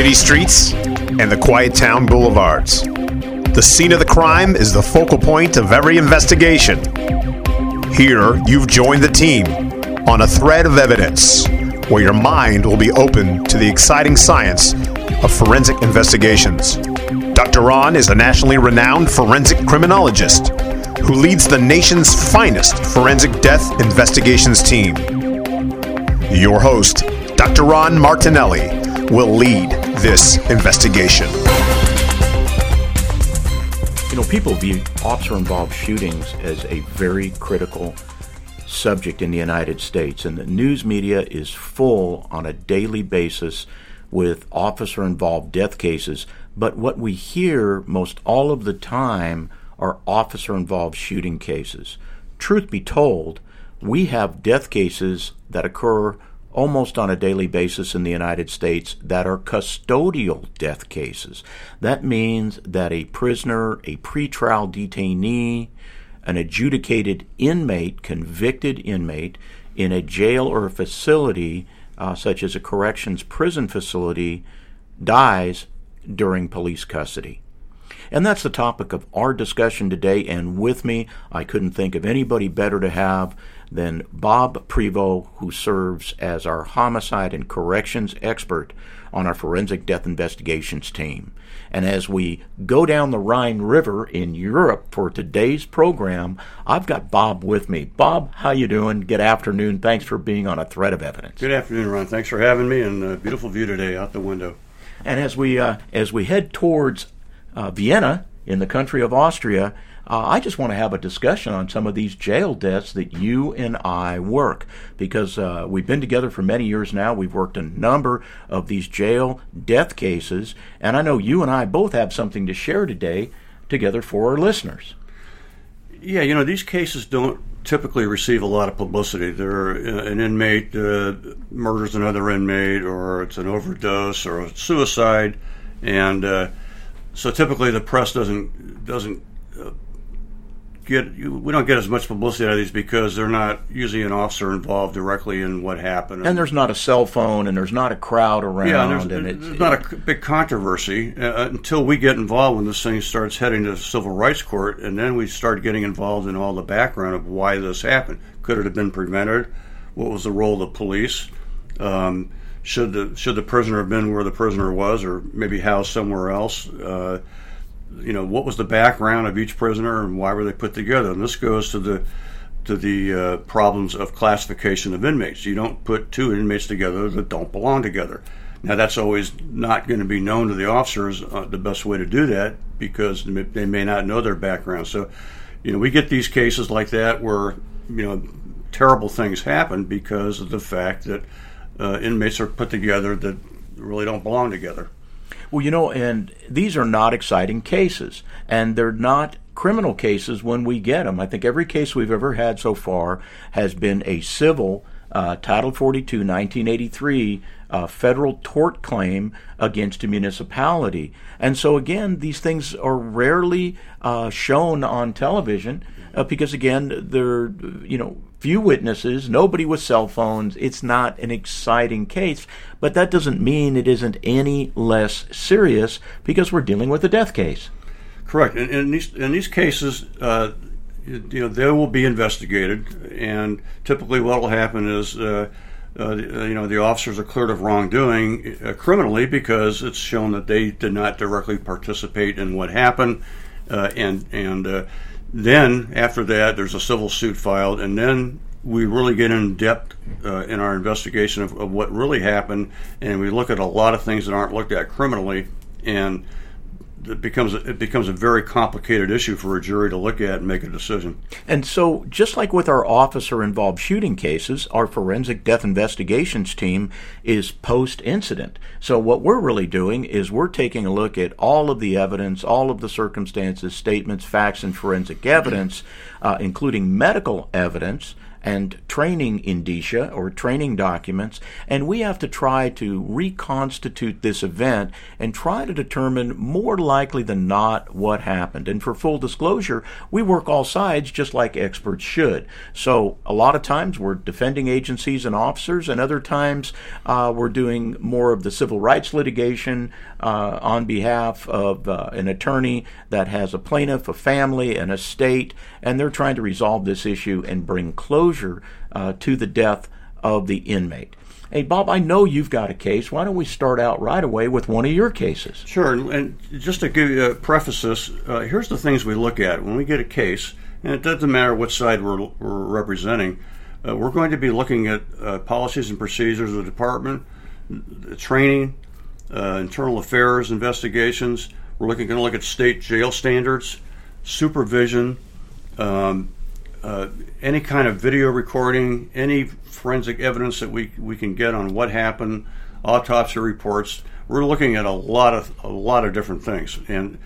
city streets and the quiet town boulevards. The scene of the crime is the focal point of every investigation. Here, you've joined the team on a thread of evidence where your mind will be open to the exciting science of forensic investigations. Dr. Ron is a nationally renowned forensic criminologist who leads the nation's finest forensic death investigations team. Your host, Dr. Ron Martinelli, will lead this investigation. You know, people view officer involved shootings as a very critical subject in the United States, and the news media is full on a daily basis with officer involved death cases. But what we hear most all of the time are officer involved shooting cases. Truth be told, we have death cases that occur almost on a daily basis in the United States that are custodial death cases. That means that a prisoner, a pretrial detainee, an adjudicated inmate, convicted inmate, in a jail or a facility, uh, such as a corrections prison facility, dies during police custody. And that's the topic of our discussion today. And with me, I couldn't think of anybody better to have than Bob Prevot, who serves as our homicide and corrections expert on our forensic death investigations team. And as we go down the Rhine River in Europe for today's program, I've got Bob with me. Bob, how you doing? Good afternoon. Thanks for being on a thread of evidence. Good afternoon, Ron. Thanks for having me, and a beautiful view today out the window. And as we uh, as we head towards uh, Vienna in the country of Austria, uh, I just want to have a discussion on some of these jail deaths that you and I work because uh, we've been together for many years now. We've worked a number of these jail death cases, and I know you and I both have something to share today together for our listeners. Yeah, you know, these cases don't typically receive a lot of publicity. They're uh, an inmate uh, murders another inmate, or it's an overdose, or a suicide, and uh, so typically the press doesn't doesn't get we don't get as much publicity out of these because they're not usually an officer involved directly in what happened. And there's not a cell phone, and there's not a crowd around. Yeah, and there's, and there's, it's, not a big controversy uh, until we get involved when this thing starts heading to civil rights court, and then we start getting involved in all the background of why this happened. Could it have been prevented? What was the role of the police? Um, should the should the prisoner have been where the prisoner was, or maybe housed somewhere else? Uh, you know, what was the background of each prisoner, and why were they put together? And this goes to the to the uh, problems of classification of inmates. You don't put two inmates together that don't belong together. Now, that's always not going to be known to the officers uh, the best way to do that because they may not know their background. So, you know, we get these cases like that where, you know, terrible things happen because of the fact that uh, inmates are put together that really don't belong together. Well, you know, and these are not exciting cases, and they're not criminal cases when we get them. I think every case we've ever had so far has been a civil uh, Title 42, 1983 uh, federal tort claim against a municipality. And so, again, these things are rarely uh, shown on television uh, because, again, they're, you know, few witnesses, nobody with cell phones. It's not an exciting case, but that doesn't mean it isn't any less serious because we're dealing with a death case. Correct. And in these in these cases, uh, you, know, they will be investigated, and typically what will happen is. Uh, uh, you know, the officers are cleared of wrongdoing uh, criminally because it's shown that they did not directly participate in what happened, uh, and and uh, then after that, there's a civil suit filed, and then we really get in depth uh, in our investigation of, of, what really happened, and we look at a lot of things that aren't looked at criminally, and it becomes it becomes a very complicated issue for a jury to look at and make a decision. And so, just like with our officer-involved shooting cases, our forensic death investigations team is post-incident. So, what we're really doing is we're taking a look at all of the evidence, all of the circumstances, statements, facts, and forensic evidence, uh, including medical evidence and training indicia or training documents, and we have to try to reconstitute this event and try to determine more likely than not what happened. And for full disclosure, we work all sides just like experts should. So a lot of times we're defending agencies and officers, and other times uh, we're doing more of the civil rights litigation uh, on behalf of uh, an attorney that has a plaintiff, a family, an estate, and they're trying to resolve this issue and bring closure uh, to the death of the inmate. Hey, Bob, I know you've got a case. Why don't we start out right away with one of your cases? Sure. And just to give you a preface this, uh, here's the things we look at when we get a case, and it doesn't matter what side we're, we're representing. Uh, we're going to be looking at uh, policies and procedures of the department, training, uh, internal affairs investigations. We're looking going to look at state jail standards, supervision, um, uh, any kind of video recording, any forensic evidence that we, we can get on what happened, autopsy reports. We're looking at a lot of a lot of different things, and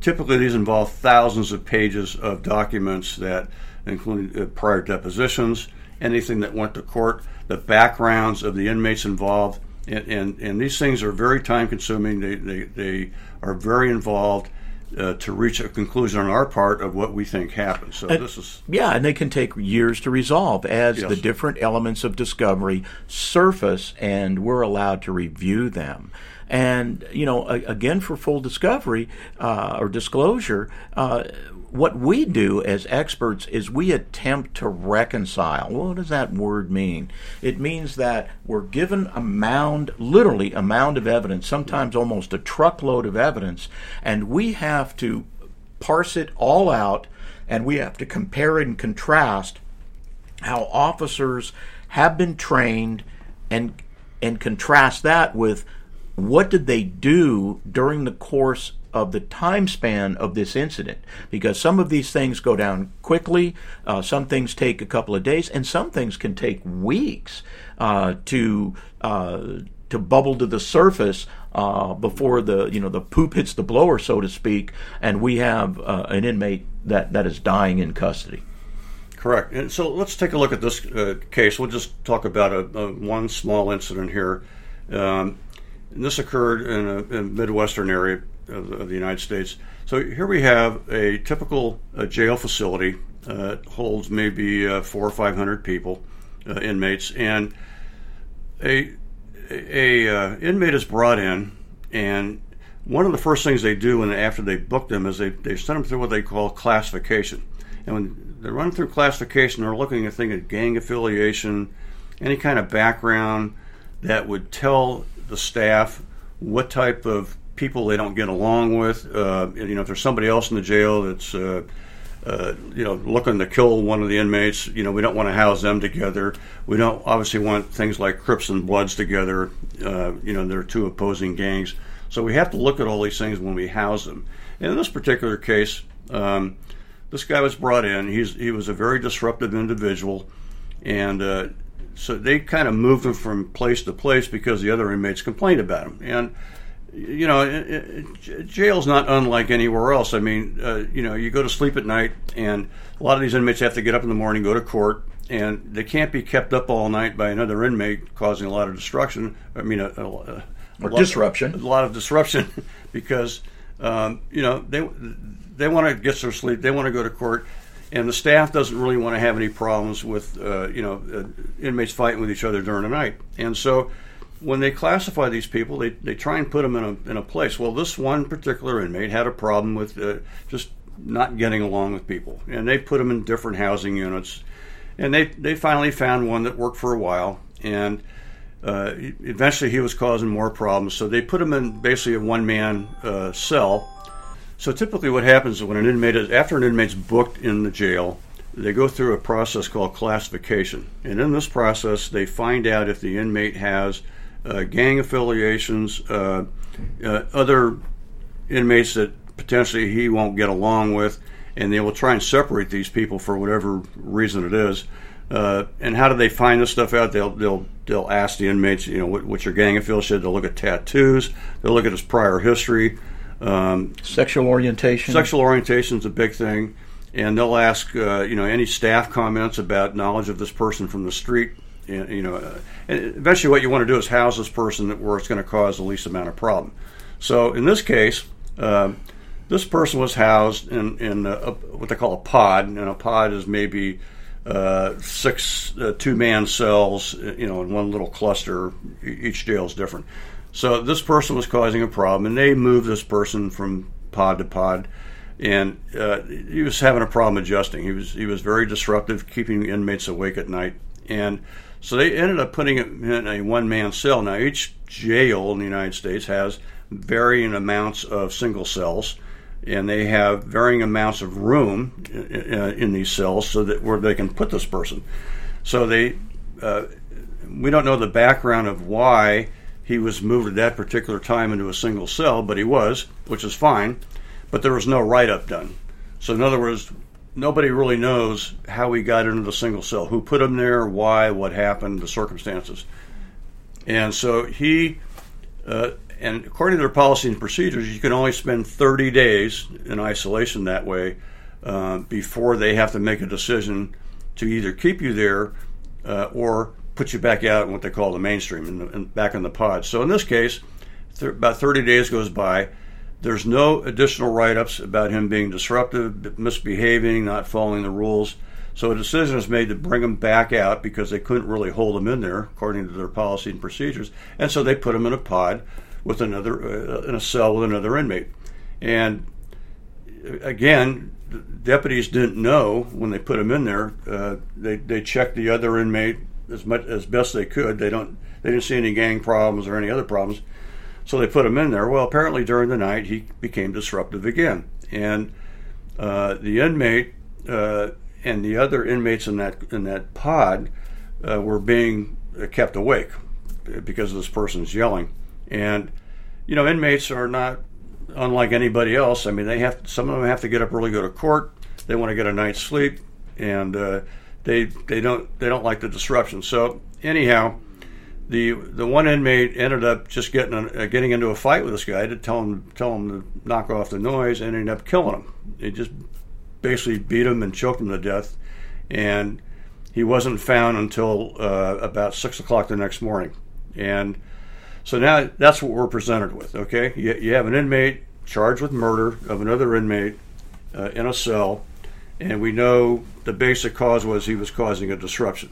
typically these involve thousands of pages of documents that include uh, prior depositions, anything that went to court, the backgrounds of the inmates involved, and, and, and these things are very time consuming. They, they, they are very involved. Uh, to reach a conclusion on our part of what we think happened. So and, this is yeah, and they can take years to resolve as Yes. the different elements of discovery surface, and we're allowed to review them. And you know, again, for full discovery uh, or disclosure, uh, what we do as experts is we attempt to reconcile. What does that word mean? It means that we're given a mound, literally a mound of evidence, sometimes almost a truckload of evidence, and we have to parse it all out and we have to compare and contrast how officers have been trained and and contrast that with what did they do during the course of the time span of this incident because some of these things go down quickly uh, some things take a couple of days and some things can take weeks uh, to uh, to bubble to the surface uh, before the you know the poop hits the blower so to speak and we have uh, an inmate that that is dying in custody Correct. And so let's take a look at this uh, case. We'll just talk about a, a one small incident here. Um, and this occurred in a, in a midwestern area of the, of the United States. So here we have a typical uh, jail facility. Uh, holds maybe uh, four or five hundred people, uh, inmates, and a a uh, inmate is brought in, and one of the first things they do when after they book them is they, they send them through what they call classification. And when they're running through classification, they're looking at things at gang affiliation, any kind of background that would tell the staff what type of people they don't get along with. Uh, you know, if there's somebody else in the jail that's uh, uh, you know, looking to kill one of the inmates. You know, we don't want to house them together. We don't obviously want things like Crips and Bloods together. Uh, you know, they're two opposing gangs. So we have to look at all these things when we house them. And in this particular case, um, this guy was brought in. He's he was a very disruptive individual, and uh, so they kind of moved him from place to place because the other inmates complained about him. And you know, it, it, jail's not unlike anywhere else. I mean, uh, you know, you go to sleep at night, and a lot of these inmates have to get up in the morning, go to court, and they can't be kept up all night by another inmate causing a lot of destruction. I mean, a, a, a Or lot- disruption. A lot of disruption because um, you know they they want to get their sleep, they want to go to court, and the staff doesn't really want to have any problems with uh, you know uh, inmates fighting with each other during the night, and so when they classify these people, they, they try and put them in a, in a place. Well, this one particular inmate had a problem with uh, just not getting along with people, and they put him in different housing units, and they they finally found one that worked for a while, and uh, eventually he was causing more problems. So they put him in basically a one man uh, cell. So typically, what happens is when an inmate is after an inmate's booked in the jail, they go through a process called classification, and in this process, they find out if the inmate has uh, gang affiliations, uh, uh, other inmates that potentially he won't get along with, and they will try and separate these people for whatever reason it is. Uh, and how do they find this stuff out? They'll they'll they'll ask the inmates, you know, what, what's your gang affiliation? They'll look at tattoos. They'll look at his prior history. Um, Sexual orientation. Sexual orientation is a big thing. and they'll ask uh, you know any staff comments about knowledge of this person from the street. And, you know, uh, and eventually, what you want to do is house this person where it's going to cause the least amount of problem. So in this case, um, this person was housed in in a, what they call a pod, and a pod is maybe uh, six uh, two man cells, you know, in one little cluster. Each jail is different. So this person was causing a problem, and they moved this person from pod to pod, and uh, he was having a problem adjusting. He was he was very disruptive, keeping inmates awake at night, and so they ended up putting him in a one man cell. Now each jail in the United States has varying amounts of single cells and they have varying amounts of room in, uh, in, these cells so that where they can put this person. So they, uh, we don't know the background of why he was moved at that particular time into a single cell, but he was, which is fine. But there was no write up done. So in other words, nobody really knows how he got into the single cell, who put him there, why, what happened, the circumstances. And so he uh, and according to their policy and procedures, you can only spend 30 days in isolation that way uh, before they have to make a decision to either keep you there uh, or put you back out in what they call the mainstream and, back in the pod. So in this case, th- about 30 days goes by. There's no additional write ups about him being disruptive, misbehaving, not following the rules. So a decision is made to bring him back out because they couldn't really hold him in there according to their policy and procedures. And so they put him in a pod with another uh, in a cell with another inmate. And again, deputies didn't know when they put him in there. Uh, they they checked the other inmate as much as best they could. They don't they didn't see any gang problems or any other problems, so they put him in there. Well, apparently during the night he became disruptive again, and uh, the inmate uh, and the other inmates in that in that pod uh, were being kept awake because of this person's yelling. And you know, inmates are not unlike anybody else. I mean, they have some of them have to get up early, go to court. They want to get a night's sleep, and uh, they they don't they don't like the disruption. So anyhow, the the one inmate ended up just getting a, uh, getting into a fight with this guy to tell him tell him to knock off the noise, and ended up killing him. They just basically beat him and choked him to death, and he wasn't found until uh, about six o'clock the next morning, and so now that's what we're presented with. Okay, you, you have an inmate charged with murder of another inmate uh, in a cell, and we know the basic cause was he was causing a disruption.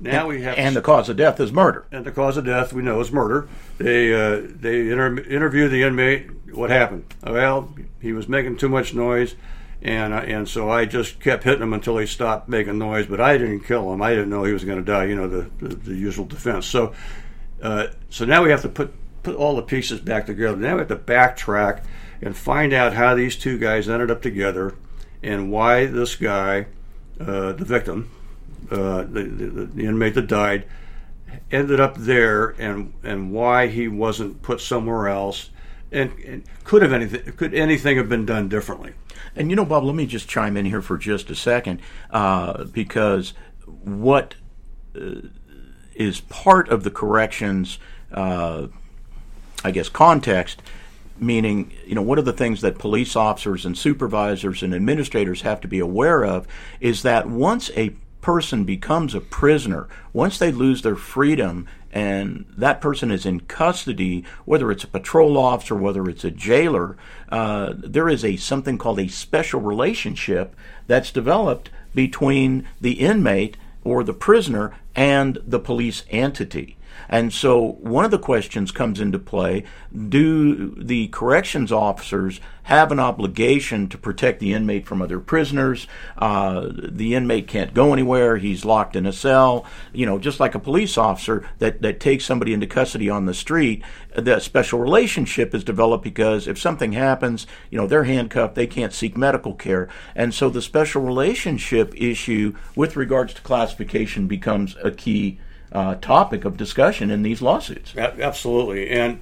Now and, we have, and the cause of death is murder. And the cause of death we know is murder. They uh, they inter- interview the inmate. What happened? Well, he was making too much noise, and uh, and so I just kept hitting him until he stopped making noise. But I didn't kill him. I didn't know he was going to die. You know the, the, the usual defense. So uh, so now we have to put put all the pieces back together. Now we have to backtrack and find out how these two guys ended up together and why this guy, uh, the victim, uh, the, the, the, inmate that died, ended up there and and why he wasn't put somewhere else. And, and could have anything could anything have been done differently? And you know, Bob, let me just chime in here for just a second uh, because what uh, is part of the corrections, uh, I guess, context. Meaning, you know, one of the things that police officers and supervisors and administrators have to be aware of is that once a person becomes a prisoner, once they lose their freedom and that person is in custody, whether it's a patrol officer, whether it's a jailer, uh, there is a something called a special relationship that's developed between the inmate or the prisoner and the police entity. And so one of the questions comes into play do the corrections officers have an obligation to protect the inmate from other prisoners? Uh, the inmate can't go anywhere, he's locked in a cell. You know, just like a police officer that, that takes somebody into custody on the street, that special relationship is developed because if something happens, you know, they're handcuffed, they can't seek medical care. And so the special relationship issue with regards to classification becomes a key uh, topic of discussion in these lawsuits. Absolutely, and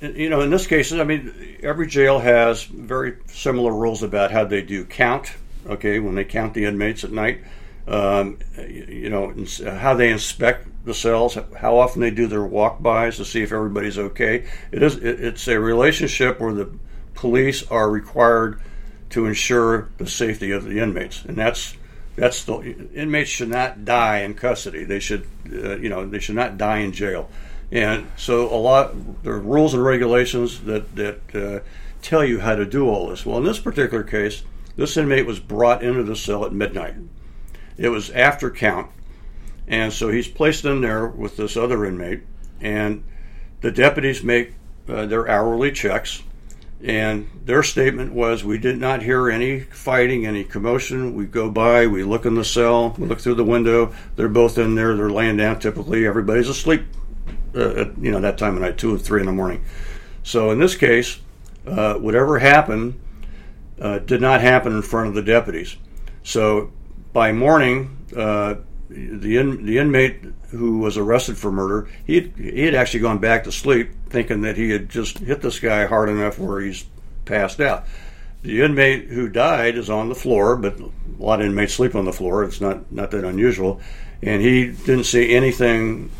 you know, in this case, I mean, every jail has very similar rules about how they do count. Okay, when they count the inmates at night, um, you know, how they inspect the cells, how often they do their walk-bys to see if everybody's okay. It is, it's a relationship where the police are required to ensure the safety of the inmates, and that's that's the inmates should not die in custody. They should, uh, you know, they should not die in jail. And so a lot there are rules and regulations that that uh, tell you how to do all this. Well, in this particular case, this inmate was brought into the cell at midnight. It was after count, and so he's placed in there with this other inmate, and the deputies make uh, their hourly checks and their statement was, we did not hear any fighting, any commotion. We go by, we look in the cell, we look through the window. They're both in there. They're laying down. Typically, everybody's asleep. Uh, at, you know that time of night, two or three in the morning. So in this case, uh, whatever happened uh, did not happen in front of the deputies. So by morning, uh, the in, the inmate who was arrested for murder, he he had actually gone back to sleep, thinking that he had just hit this guy hard enough where he's passed out. The inmate who died is on the floor, but a lot of inmates sleep on the floor. It's not not that unusual, and he didn't see anything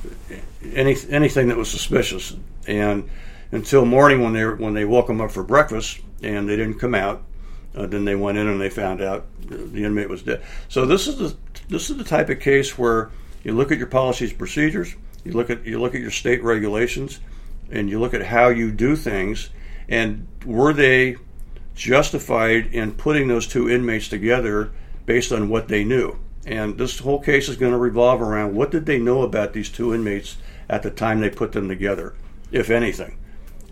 any anything that was suspicious. And until morning when they when they woke him up for breakfast and they didn't come out, uh, then they went in and they found out the inmate was dead. So this is the this is the type of case where you look at your policies, procedures, you look at you look at your state regulations, and you look at how you do things, and were they justified in putting those two inmates together based on what they knew? And this whole case is going to revolve around what did they know about these two inmates at the time they put them together, if anything.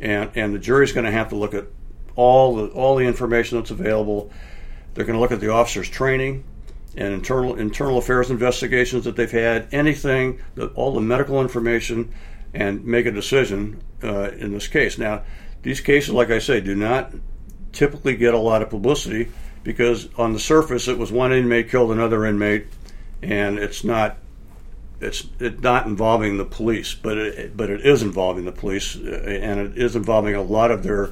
And and the jury's going to have to look at all the all the information that's available. They're going to look at the officer's training and internal internal affairs investigations that they've had, anything, the, all the medical information, and make a decision uh, in this case. Now, these cases, like I say, do not typically get a lot of publicity because on the surface it was one inmate killed another inmate, and it's not it's it not involving the police, but it, but it is involving the police, uh, and it is involving a lot of their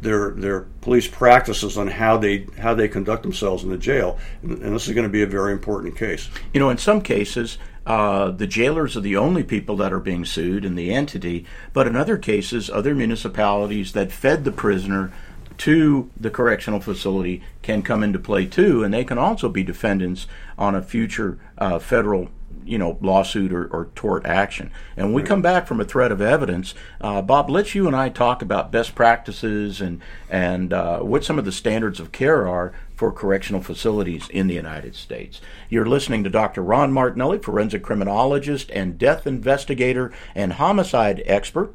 their their police practices on how they how they conduct themselves in the jail, and, and this is going to be a very important case. You know, in some cases, uh, the jailers are the only people that are being sued in the entity, but in other cases, other municipalities that fed the prisoner to the correctional facility can come into play too, and they can also be defendants on a future uh, federal you know lawsuit or, or tort action. And when we come back from a thread of evidence, uh, Bob, let's you and I talk about best practices and and uh, what some of the standards of care are for correctional facilities in the United States. You're listening to Dr. Ron Martinelli, forensic criminologist and death investigator and homicide expert,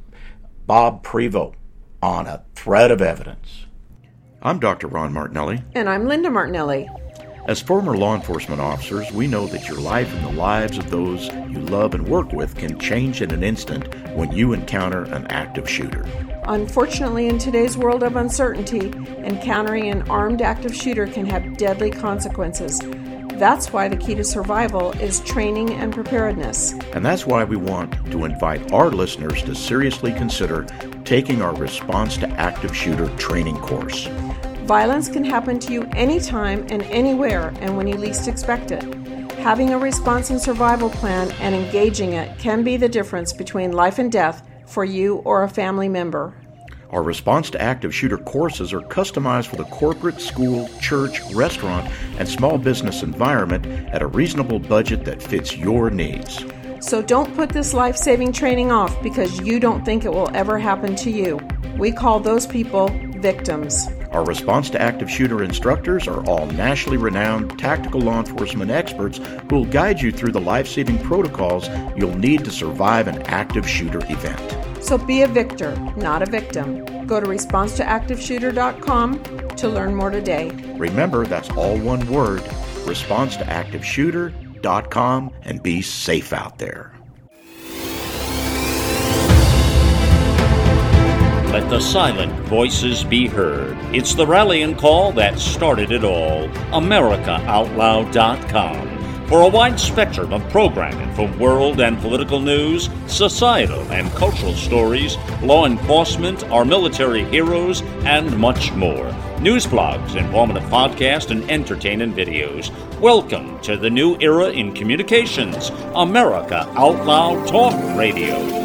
Bob Prevot, on a thread of evidence. I'm Dr. Ron Martinelli. And I'm Linda Martinelli. As former law enforcement officers, we know that your life and the lives of those you love and work with can change in an instant when you encounter an active shooter. Unfortunately, in today's world of uncertainty, encountering an armed active shooter can have deadly consequences. That's why the key to survival is training and preparedness. And that's why we want to invite our listeners to seriously consider taking our Response to Active Shooter training course. Violence can happen to you anytime and anywhere and when you least expect it. Having a response and survival plan and engaging it can be the difference between life and death for you or a family member. Our response to active shooter courses are customized for the corporate, school, church, restaurant, and small business environment at a reasonable budget that fits your needs. So don't put this life saving training off because you don't think it will ever happen to you. We call those people victims. Our response to active shooter instructors are all nationally renowned tactical law enforcement experts who will guide you through the life saving protocols you'll need to survive an active shooter event. So be a victor, not a victim. Go to responsetoactiveshooter.com to learn more today. Remember, that's all one word responsetoactiveshooter.com and be safe out there. Let the silent voices be heard. It's the rallying call that started it all. AmericaOutloud.com. For a wide spectrum of programming from world and political news, societal and cultural stories, law enforcement, our military heroes, and much more. News blogs, informative podcasts, and entertaining videos. Welcome to the new era in communications. America Out Loud Talk Radio.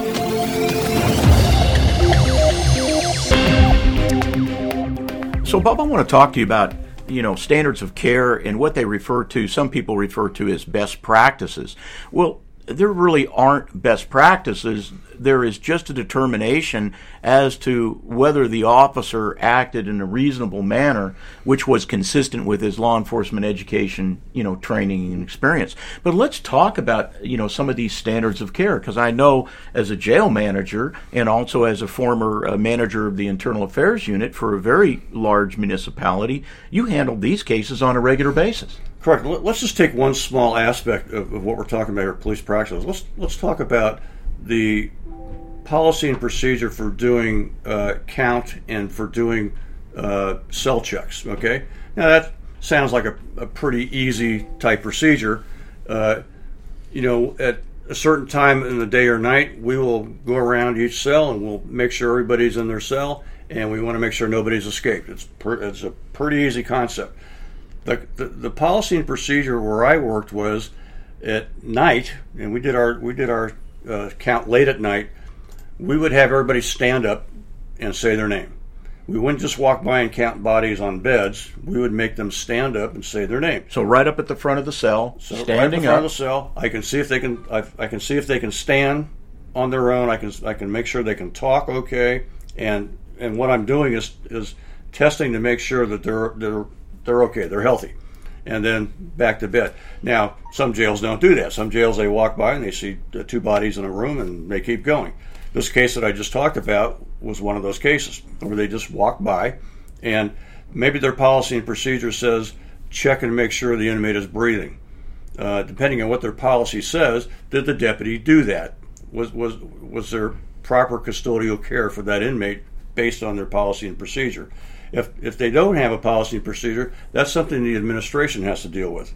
So, Bob, I want to talk to you about you know standards of care and what they refer to. Some people refer to as best practices. Well, there really aren't best practices. There is just a determination as to whether the officer acted in a reasonable manner, which was consistent with his law enforcement education, you know, training and experience. But let's talk about, you know, some of these standards of care because I know as a jail manager and also as a former uh, manager of the internal affairs unit for a very large municipality, you handled these cases on a regular basis. Correct. Let's just take one small aspect of, of what we're talking about here, police practice. Let's let's talk about the policy and procedure for doing uh, count and for doing uh, cell checks. Okay. Now that sounds like a, a pretty easy type procedure. Uh, you know, at a certain time in the day or night, we will go around each cell and we'll make sure everybody's in their cell, and we want to make sure nobody's escaped. It's per, it's a pretty easy concept. The, the, the policy and procedure where I worked was at night, and we did our we did our uh, count late at night. We would have everybody stand up and say their name. We wouldn't just walk by and count bodies on beds. We would make them stand up and say their name. So right up at the front of the cell, So standing right the front up. of the cell, I can see if they can. I, I can see if they can stand on their own. I can I can make sure they can talk okay. And and what I'm doing is is testing to make sure that they're they're they're okay. They're healthy. And then back to bed. Now, some jails don't do that. Some jails they walk by and they see two bodies in a room and they keep going. This case that I just talked about was one of those cases where they just walk by and maybe their policy and procedure says check and make sure the inmate is breathing. Uh, depending on what their policy says, did the deputy do that? Was was was there proper custodial care for that inmate based on their policy and procedure? If if they don't have a policy and procedure, that's something the administration has to deal with.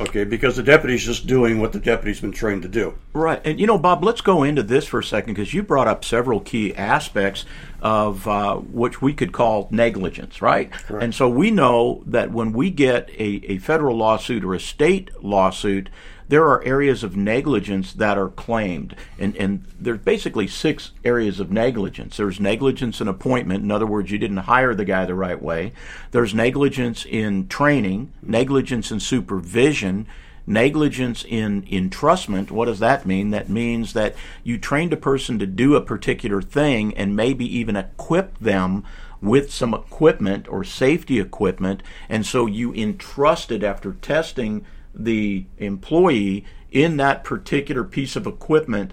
Okay, because the deputy's just doing what the deputy's been trained to do. Right. And, you know, Bob, let's go into this for a second because you brought up several key aspects of uh, which we could call negligence, right? Correct. And so we know that when we get a, a federal lawsuit or a state lawsuit, there are areas of negligence that are claimed. And, and there's basically six areas of negligence. There's negligence in appointment. In other words, you didn't hire the guy the right way. There's negligence in training, negligence in supervision, negligence in entrustment what does that mean that means that you trained a person to do a particular thing and maybe even equip them with some equipment or safety equipment and so you entrusted after testing the employee in that particular piece of equipment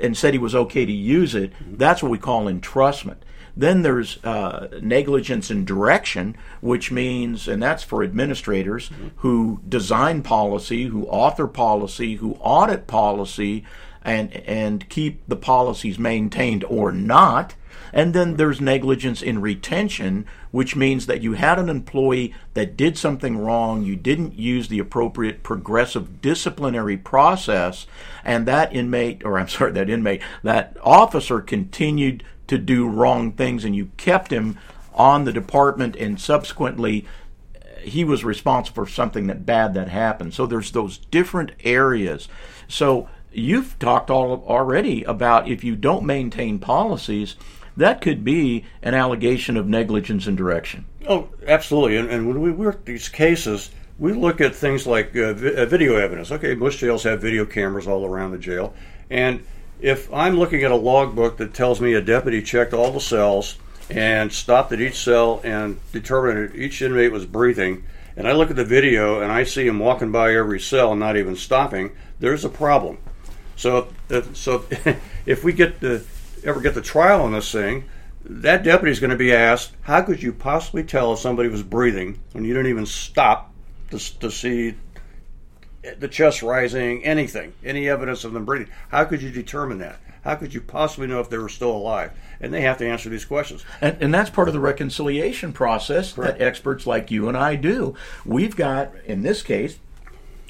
and said he was okay to use it that's what we call entrustment then there's uh, negligence in direction, which means, and that's for administrators who design policy, who author policy, who audit policy, and and keep the policies maintained or not. And then there's negligence in retention, which means that you had an employee that did something wrong, you didn't use the appropriate progressive disciplinary process, and that inmate, or I'm sorry, that inmate, that officer continued to do wrong things, and you kept him on the department, and subsequently eh, he was responsible for something that bad that happened. So there's those different areas. So you've talked all already about if you don't maintain policies, that could be an allegation of negligence and direction. Oh, absolutely. And, and when we work these cases, we look at things like uh, vi- uh, video evidence. Okay, most jails have video cameras all around the jail. And if I'm looking at a logbook that tells me a deputy checked all the cells and stopped at each cell and determined each inmate was breathing, and I look at the video and I see him walking by every cell and not even stopping, there's a problem. So, if, so if we get the ever get the trial on this thing, that deputy is going to be asked, "How could you possibly tell if somebody was breathing when you didn't even stop to, to see the chest rising, anything, any evidence of them breathing? How could you determine that? How could you possibly know if they were still alive?" And they have to answer these questions. And, and that's part of the reconciliation process Correct. that experts like you and I do. We've got, in this case,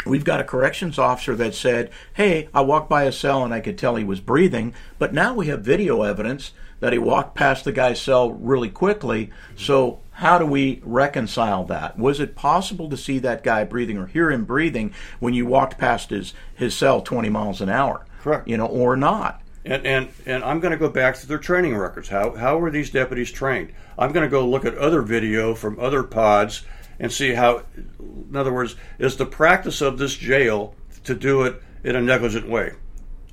We've got a corrections officer that said, Hey, I walked by a cell and I could tell he was breathing, but now we have video evidence that he walked past the guy's cell really quickly. So, how do we reconcile that? Was it possible to see that guy breathing or hear him breathing when you walked past his, his cell 20 miles an hour? Correct. You know, or not? And, and, and I'm going to go back to their training records. How, how were these deputies trained? I'm going to go look at other video from other pods and see how, in other words, is the practice of this jail to do it in a negligent way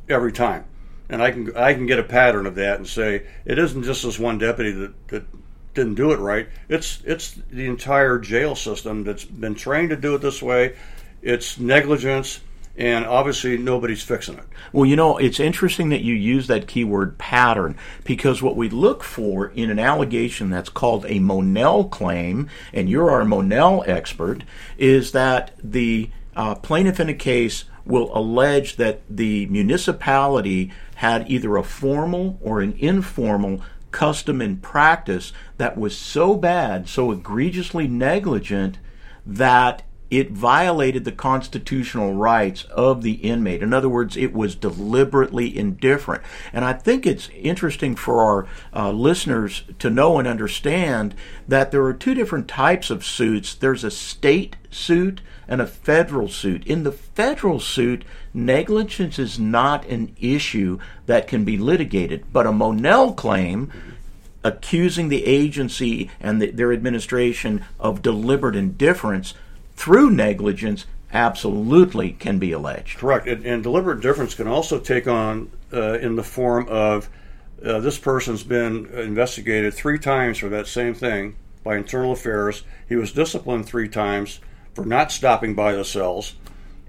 every time. And I can I can get a pattern of that and say it isn't just this one deputy that, that didn't do it right. It's it's the entire jail system that's been trained to do it this way. It's negligence and obviously nobody's fixing it. Well, you know, it's interesting that you use that keyword pattern because what we look for in an allegation that's called a Monell claim, and you're our Monell expert, is that the uh, plaintiff in a case will allege that the municipality had either a formal or an informal custom and practice that was so bad, so egregiously negligent, that it violated the constitutional rights of the inmate. In other words, it was deliberately indifferent. And I think it's interesting for our uh, listeners to know and understand that there are two different types of suits there's a state suit and a federal suit. In the federal suit, negligence is not an issue that can be litigated, but a Monell claim accusing the agency and the, their administration of deliberate indifference through negligence absolutely can be alleged. Correct. And, and deliberate indifference can also take on uh, in the form of uh, this person's been investigated three times for that same thing by internal affairs. He was disciplined three times for not stopping by the cells,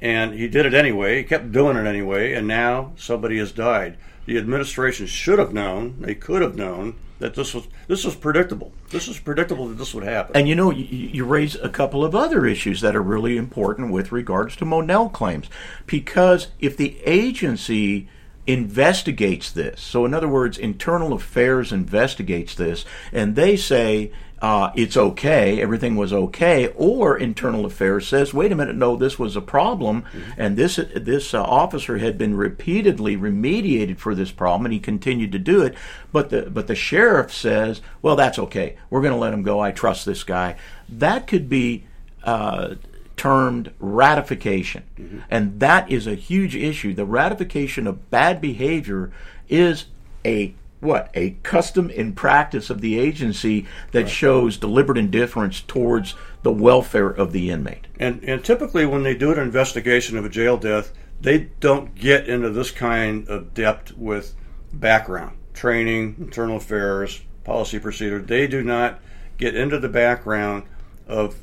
and he did it anyway. He kept doing it anyway, and now somebody has died. The administration should have known, they could have known, that this was this was predictable. This was predictable that this would happen. And you know, you, you, raise a couple of other issues that are really important with regards to Monell claims, because if the agency investigates this, so in other words, internal affairs investigates this, and they say uh, it's okay, everything was okay, or internal affairs says, wait a minute, no, this was a problem, mm-hmm. and this this uh, officer had been repeatedly remediated for this problem, and he continued to do it. But the but the sheriff says, well, that's okay, we're going to let him go. I trust this guy. That could be. Uh, termed ratification. Mm-hmm. And that is a huge issue. The ratification of bad behavior is a what a custom in practice of the agency that right. shows deliberate indifference towards the welfare of the inmate. And and typically when they do an investigation of a jail death, they don't get into this kind of depth with background, training, internal affairs, policy procedure. They do not get into the background of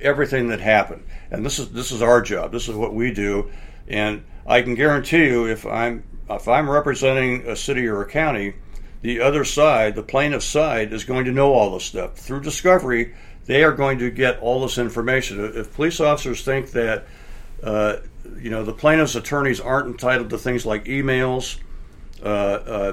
everything that happened. And this is this is our job. This is what we do. And I can guarantee you if I'm if I'm representing a city or a county, the other side, the plaintiff side, is going to know all this stuff. Through discovery, they are going to get all this information. If police officers think that, uh, you know, the plaintiff's attorneys aren't entitled to things like emails, uh, uh,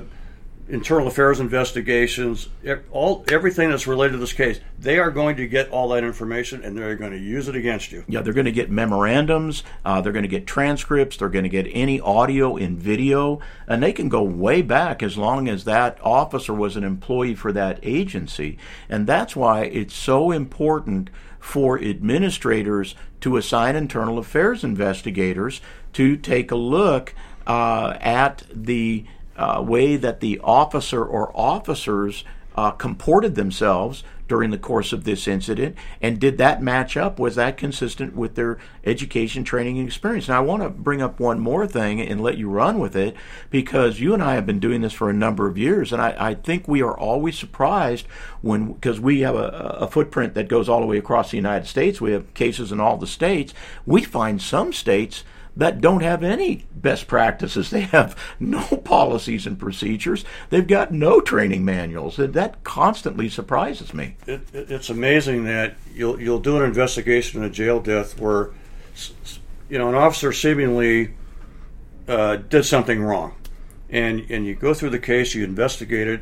internal affairs investigations, all everything that's related to this case, they are going to get all that information and they're going to use it against you. Yeah, they're going to get memorandums, uh, they're going to get transcripts, they're going to get any audio and video, and they can go way back as long as that officer was an employee for that agency. And that's why it's so important for administrators to assign internal affairs investigators to take a look uh, at the uh, way that the officer or officers uh, comported themselves during the course of this incident, and did that match up? Was that consistent with their education, training, and experience? Now, I want to bring up one more thing and let you run with it because you and I have been doing this for a number of years, and I, I think we are always surprised when, because we have a, a footprint that goes all the way across the United States, we have cases in all the states, we find some states that don't have any best practices. They have no policies and procedures. They've got no training manuals. And that constantly surprises me. It, it, it's amazing that you'll you'll do an investigation in a jail death where you know an officer seemingly uh, did something wrong, and and you go through the case, you investigate it,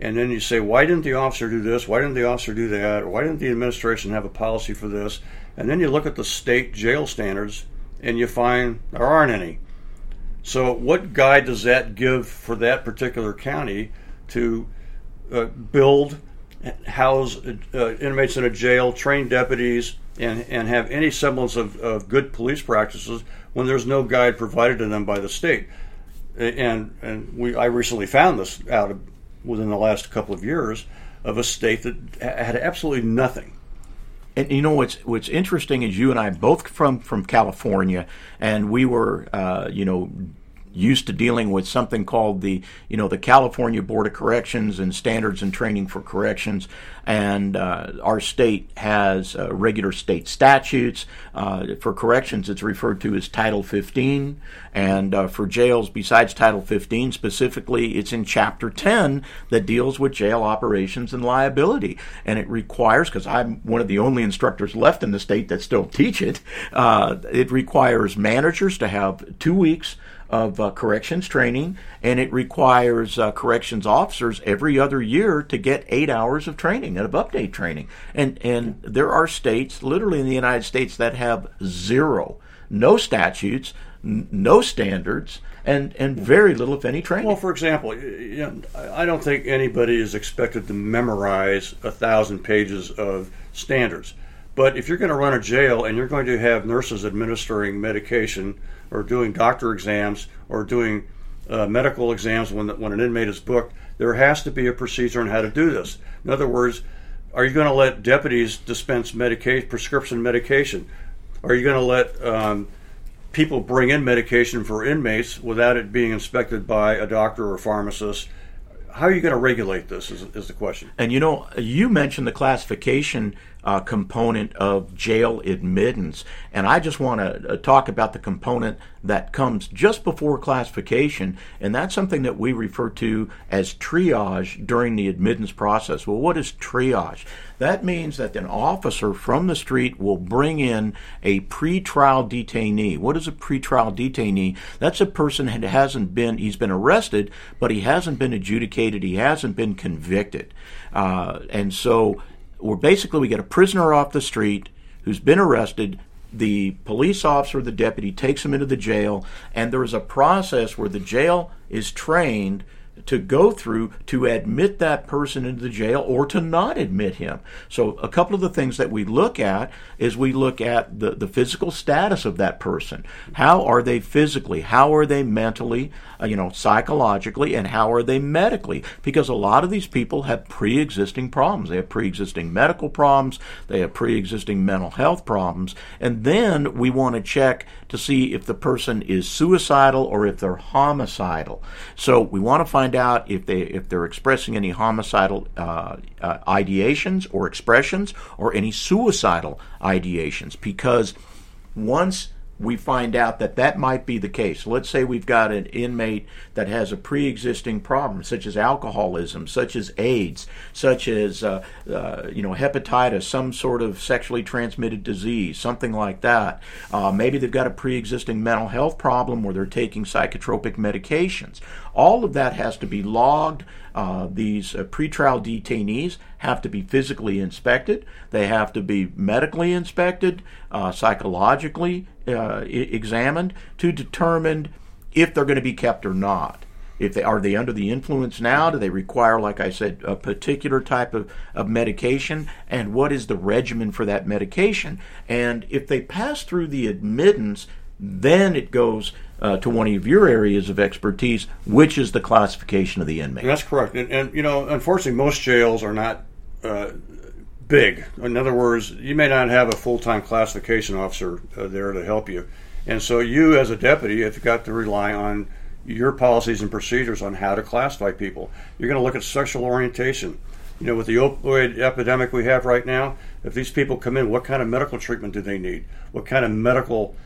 and then you say, why didn't the officer do this? Why didn't the officer do that? Why didn't the administration have a policy for this? And then you look at the state jail standards and you find there aren't any. So, what guide does that give for that particular county to uh, build, house uh, inmates in a jail, train deputies, and, and have any semblance of, of good police practices when there's no guide provided to them by the state? and and we I recently found this out within the last couple of years of a state that had absolutely nothing. And you know what's what's interesting is you and I both from from California, and we were uh, you know used to dealing with something called the you know the California Board of Corrections and Standards and Training for Corrections, and uh, our state has uh, regular state statutes uh, for corrections. It's referred to as Title 15, and uh, for jails, besides Title 15 specifically, it's in Chapter 10 that deals with jail operations and liability, and it requires because I'm one of the only instructors left in the state that still teach it. Uh, it requires managers to have two weeks of uh, corrections training, and it requires uh, corrections officers every other year to get eight hours of training of update training. And and there are states, literally in the United States, that have zero, no statutes, n- no standards. And, and very little, if any, training. Well, for example, you know, I don't think anybody is expected to memorize a thousand pages of standards. But if you're going to run a jail and you're going to have nurses administering medication or doing doctor exams or doing uh, medical exams when, when an inmate is booked, there has to be a procedure on how to do this. In other words, are you going to let deputies dispense prescription medication? Are you going to let um, people bring in medication for inmates without it being inspected by a doctor or a pharmacist? How are you going to regulate this? Is, is the question. And you know, you mentioned the classification uh, component of jail admittance. And I just want to uh, talk about the component that comes just before classification, and that's something that we refer to as triage during the admittance process. Well, what is triage? That means that an officer from the street will bring in a pretrial detainee. What is a pretrial detainee? That's a person that hasn't been, he's been arrested, but he hasn't been adjudicated, he hasn't been convicted. Uh, and so where basically we get a prisoner off the street who's been arrested. The police officer, the deputy, takes him into the jail, and there is a process where the jail is trained to go through to admit that person into the jail or to not admit him. So, a couple of the things that we look at is we look at the, the physical status of that person. How are they physically? How are they mentally? Uh, you know, psychologically? And how are they medically? Because a lot of these people have pre existing problems. They have pre existing medical problems, they have pre existing mental health problems. And then we want to check to see if the person is suicidal or if they're homicidal. So, we want to find find out if they if they're expressing any homicidal uh, uh, ideations or expressions or any suicidal ideations. Because once we find out that that might be the case. Let's say we've got an inmate that has a pre existing problem, such as alcoholism, such as AIDS, such as uh, uh, you know hepatitis, some sort of sexually transmitted disease, something like that. Uh, maybe they've got a pre existing mental health problem where they're taking psychotropic medications. All of that has to be logged. Uh, these uh, pretrial detainees have to be physically inspected. They have to be medically inspected, uh, psychologically uh, examined to determine if they're going to be kept or not. If they are they under the influence now? Do they require, like I said, a particular type of, of medication? And what is the regimen for that medication? And if they pass through the admittance, then it goes uh, to one of your areas of expertise, which is the classification of the inmate. That's correct. And, and you know, unfortunately, most jails are not uh, big. In other words, you may not have a full time classification officer uh, there to help you. And so, you as a deputy have got to rely on your policies and procedures on how to classify people. You're going to look at sexual orientation. You know, with the opioid epidemic we have right now, if these people come in, what kind of medical treatment do they need? What kind of medical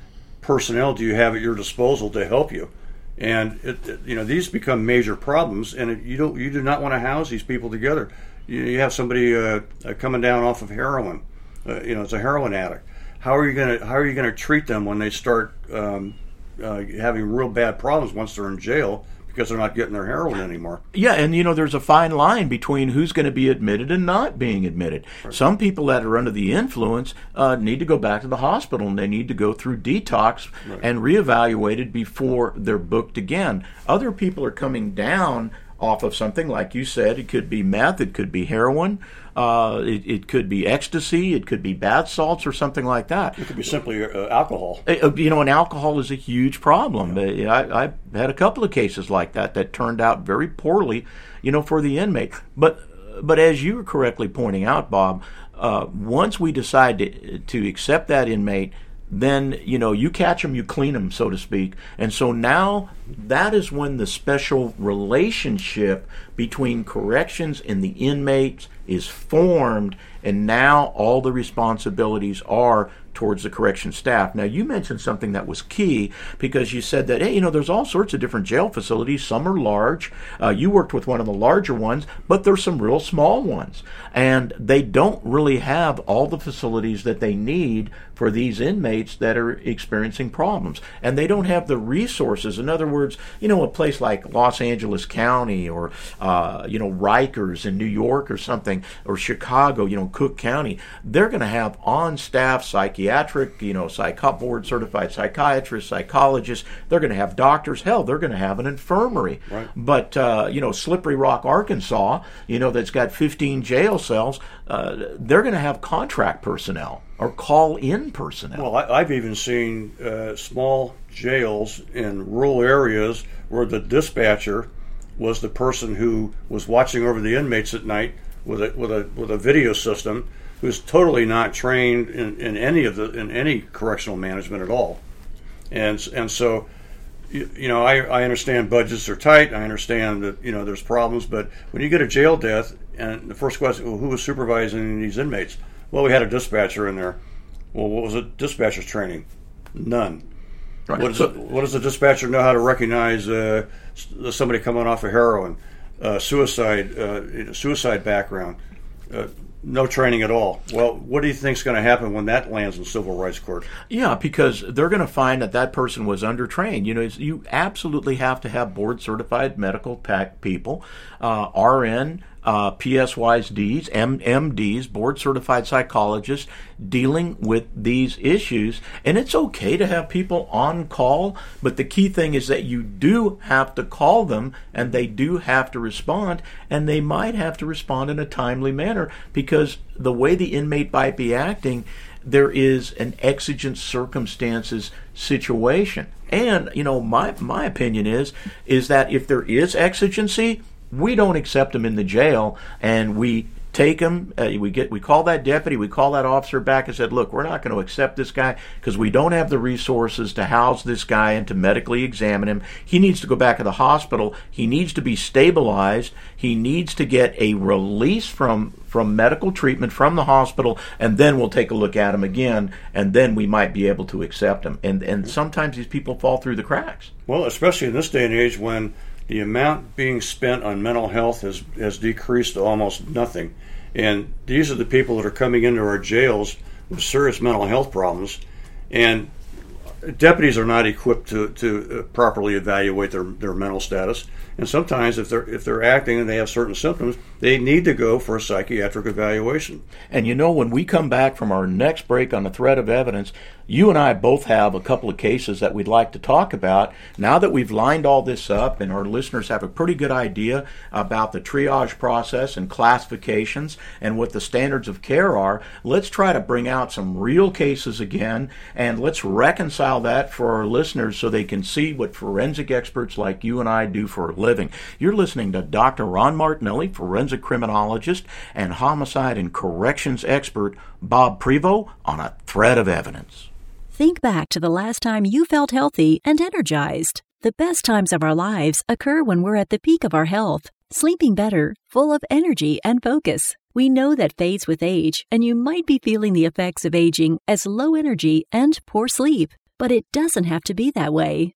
personnel do you have at your disposal to help you? And it, it, you know, these become major problems, and it, you don't, you do not want to house these people together you, you have somebody uh, uh, coming down off of heroin, uh, you know, it's a heroin addict. How are you going to how are you going to treat them when they start um, uh, having real bad problems once they're in jail? because they're not getting their heroin anymore. Yeah, and you know, there's a fine line between who's going to be admitted and not being admitted. Right. Some people that are under the influence uh, need to go back to the hospital and they need to go through detox right. and reevaluated before they're booked again. Other people are coming down off of something like you said. It could be meth, it could be heroin, uh, it, it, could be ecstasy, it could be bath salts or something like that. It could be simply uh, alcohol. Uh, you know, and alcohol is a huge problem. Yeah. I, I had a couple of cases like that that turned out very poorly, you know, for the inmate. But but as you were correctly pointing out, Bob, uh, once we decide to, to accept that inmate then you know you catch them you clean them so to speak and so now that is when the special relationship between corrections and the inmates is formed and now all the responsibilities are towards the correction staff. Now, you mentioned something that was key because you said that, hey, you know, there's all sorts of different jail facilities. Some are large. Uh, you worked with one of the larger ones, but there's some real small ones. And they don't really have all the facilities that they need for these inmates that are experiencing problems. And they don't have the resources. In other words, you know, a place like Los Angeles County or, uh, you know, Rikers in New York or something, or Chicago, you know, Cook County, they're going to have on staff psychiatric, you know, psych board certified psychiatrists, psychologists. They're going to have doctors. Hell, they're going to have an infirmary. Right. But uh, you know, Slippery Rock, Arkansas, you know, that's got 15 jail cells. Uh, they're going to have contract personnel or call in personnel. Well, I, have even seen uh, small jails in rural areas where the dispatcher was the person who was watching over the inmates at night with a with a with a video system who's totally not trained in, in any of the in any correctional management at all, and and so you, you know I, I understand budgets are tight. I understand that you know there's problems, but when you get a jail death and the first question, well, who was supervising these inmates? Well, we had a dispatcher in there. Well, what was a dispatcher's training? None. Right. What, so, what, does the dispatcher know how to recognize uh, somebody coming off of heroin, uh, suicide, uh, suicide background? Uh, no training at all. Well, what do you think is going to happen when that lands in civil rights court? Yeah, because they're going to find that that person was undertrained. You know, you absolutely have to have board certified medical people, uh, RN, uh, PSYDs, MDs, board certified psychologists dealing with these issues. And it's okay to have people on call, but the key thing is that you do have to call them and they do have to respond, and they might have to respond in a timely manner because the way the inmate might be acting, there is an exigent circumstances situation. And you know, my my opinion is is that if there is exigency, we don't accept them in the jail and we take him uh, we get we call that deputy we call that officer back and said look we're not going to accept this guy because we don't have the resources to house this guy and to medically examine him. He needs to go back to the hospital. He needs to be stabilized. He needs to get a release from from medical treatment from the hospital and then we'll take a look at him again and then we might be able to accept him. And and sometimes these people fall through the cracks. Well especially in this day and age when the amount being spent on mental health has, has decreased to almost nothing. And these are the people that are coming into our jails with serious mental health problems. And deputies are not equipped to, to uh, properly evaluate their, their mental status. And sometimes, if they're if they're acting and they have certain symptoms, they need to go for a psychiatric evaluation. And you know, when we come back from our next break on the thread of evidence, you and I both have a couple of cases that we'd like to talk about. Now that we've lined all this up and our listeners have a pretty good idea about the triage process and classifications and what the standards of care are, let's try to bring out some real cases again and let's reconcile that for our listeners so they can see what forensic experts like you and I do for a living. You're listening to Dr. Ron Martinelli, forensic criminologist and homicide and corrections expert Bob Prevot on a thread of evidence. Think back to the last time you felt healthy and energized. The best times of our lives occur when we're at the peak of our health, sleeping better, full of energy and focus. We know that fades with age, and you might be feeling the effects of aging as low energy and poor sleep. But it doesn't have to be that way.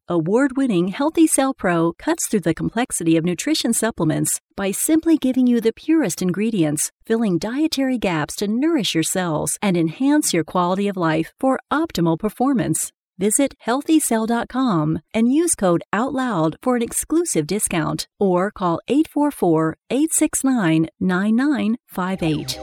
award winning Healthy Cell Pro cuts through the complexity of nutrition supplements by simply giving you the purest ingredients, filling dietary gaps to nourish your cells and enhance your quality of life for optimal performance. Visit healthycell.com and use code OUTLOUD for an exclusive discount or call 844 869 9958.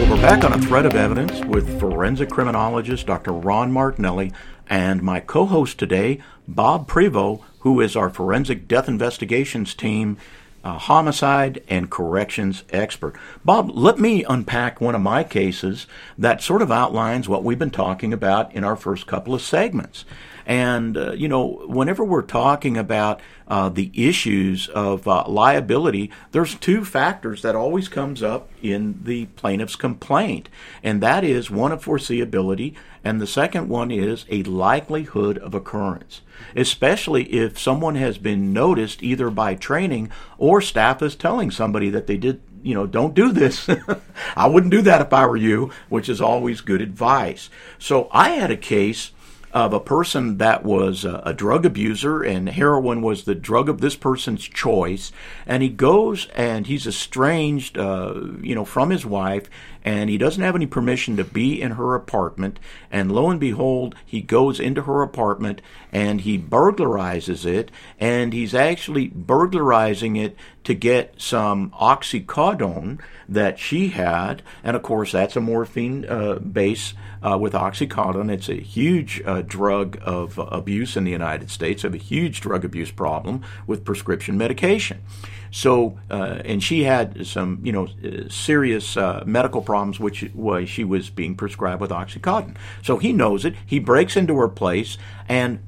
Well, we're back on a thread of evidence with forensic criminologist Dr. Ron Martinelli and my co host today, Bob Prevot, who is our forensic death investigations team uh, homicide and corrections expert. Bob, let me unpack one of my cases that sort of outlines what we've been talking about in our first couple of segments. And, uh, you know, whenever we're talking about uh, the issues of uh, liability, there's two factors that always comes up in the plaintiff's complaint. And that is one of foreseeability, and the second one is a likelihood of occurrence especially if someone has been noticed either by training or staff is telling somebody that they did you know, don't do this. I wouldn't do that if I were you, which is always good advice. So I had a case of a person that was a, a, drug abuser and heroin was the drug of this person's choice. And he goes and he's estranged uh, you know from his wife and he doesn't have any permission to be in her apartment and lo and behold he goes into her apartment and he burglarizes it and he's actually burglarizing it to get some oxycodone that she had and of course that's a morphine uh, base uh, with Oxycontin. It's a huge uh, drug of abuse in the United States. Have a huge drug abuse problem with prescription medication. So, uh, and she had some, you know, serious uh, medical problems, which was she was being prescribed with OxyContin. So he knows it. He breaks into her place, and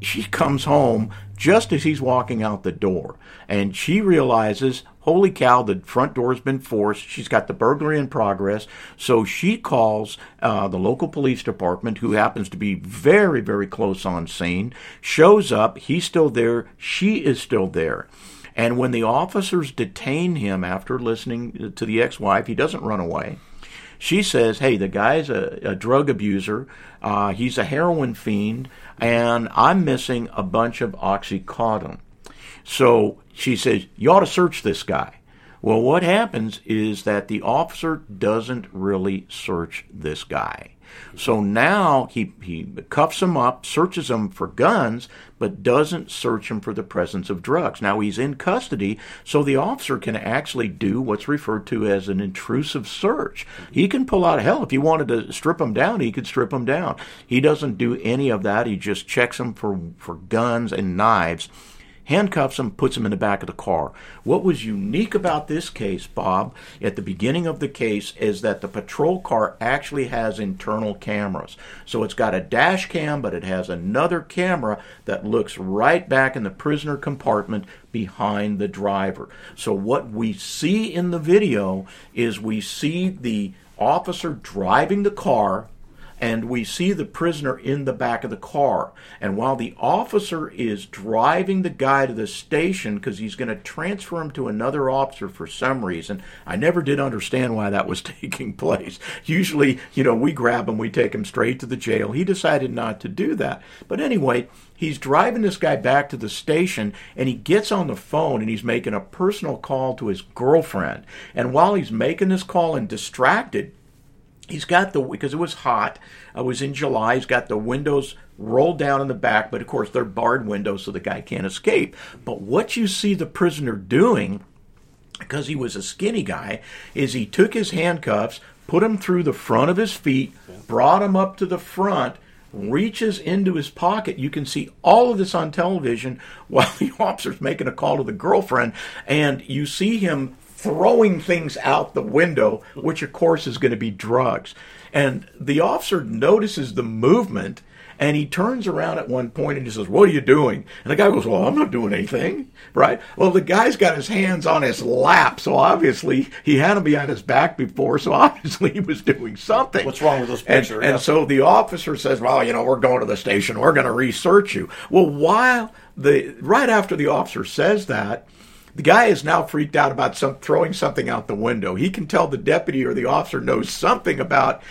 she comes home just as he's walking out the door. And she realizes, holy cow, the front door's been forced. She's got the burglary in progress. So she calls uh, the local police department, who happens to be very, very close on scene, shows up. He's still there. She is still there. And when the officers detain him after listening to the ex wife, he doesn't run away. She says, Hey, the guy's a, a drug abuser. Uh, he's a heroin fiend and I'm missing a bunch of Oxycontin. So she says, You ought to search this guy. Well, what happens is that the officer doesn't really search this guy. So now he, he cuffs him up, searches him for guns, but doesn't search him for the presence of drugs. Now he's in custody, so the officer can actually do what's referred to as an intrusive search. He can pull out hell if he wanted to strip him down, he could strip him down. He doesn't do any of that. He just checks him for, for guns and knives handcuffs him, puts him in the back of the car. What was unique about this case, Bob, at the beginning of the case, is that the patrol car actually has internal cameras. So it's got a dash cam, but it has another camera that looks right back in the prisoner compartment behind the driver. So what we see in the video is we see the officer driving the car and we see the prisoner in the back of the car. And while the officer is driving the guy to the station because he's going to transfer him to another officer for some reason, I never did understand why that was taking place. Usually, you know, we grab him, we take him straight to the jail. He decided not to do that. But anyway, he's driving this guy back to the station and he gets on the phone and he's making a personal call to his girlfriend. And while he's making this call and distracted, He's got the because it was hot. Uh, it was in July. He's got the windows rolled down in the back, but of course they're barred windows, so the guy can't escape. But what you see the prisoner doing, because he was a skinny guy, is he took his handcuffs, put them through the front of his feet, brought him up to the front, reaches into his pocket. You can see all of this on television while the officer's making a call to the girlfriend, and you see him throwing things out the window, which of course is going to be drugs. And the officer notices the movement and he turns around at one point and he says, What are you doing? And the guy goes, Well, I'm not doing anything. Right? Well, the guy's got his hands on his lap. So obviously he had him behind his back before. So obviously he was doing something. What's wrong with this picture? And, yeah. and so the officer says, Well, you know, we're going to the station. We're going to research you. Well, while the, right after the officer says that, the guy is now freaked out about some throwing something out the window. He can tell the deputy or the officer knows something about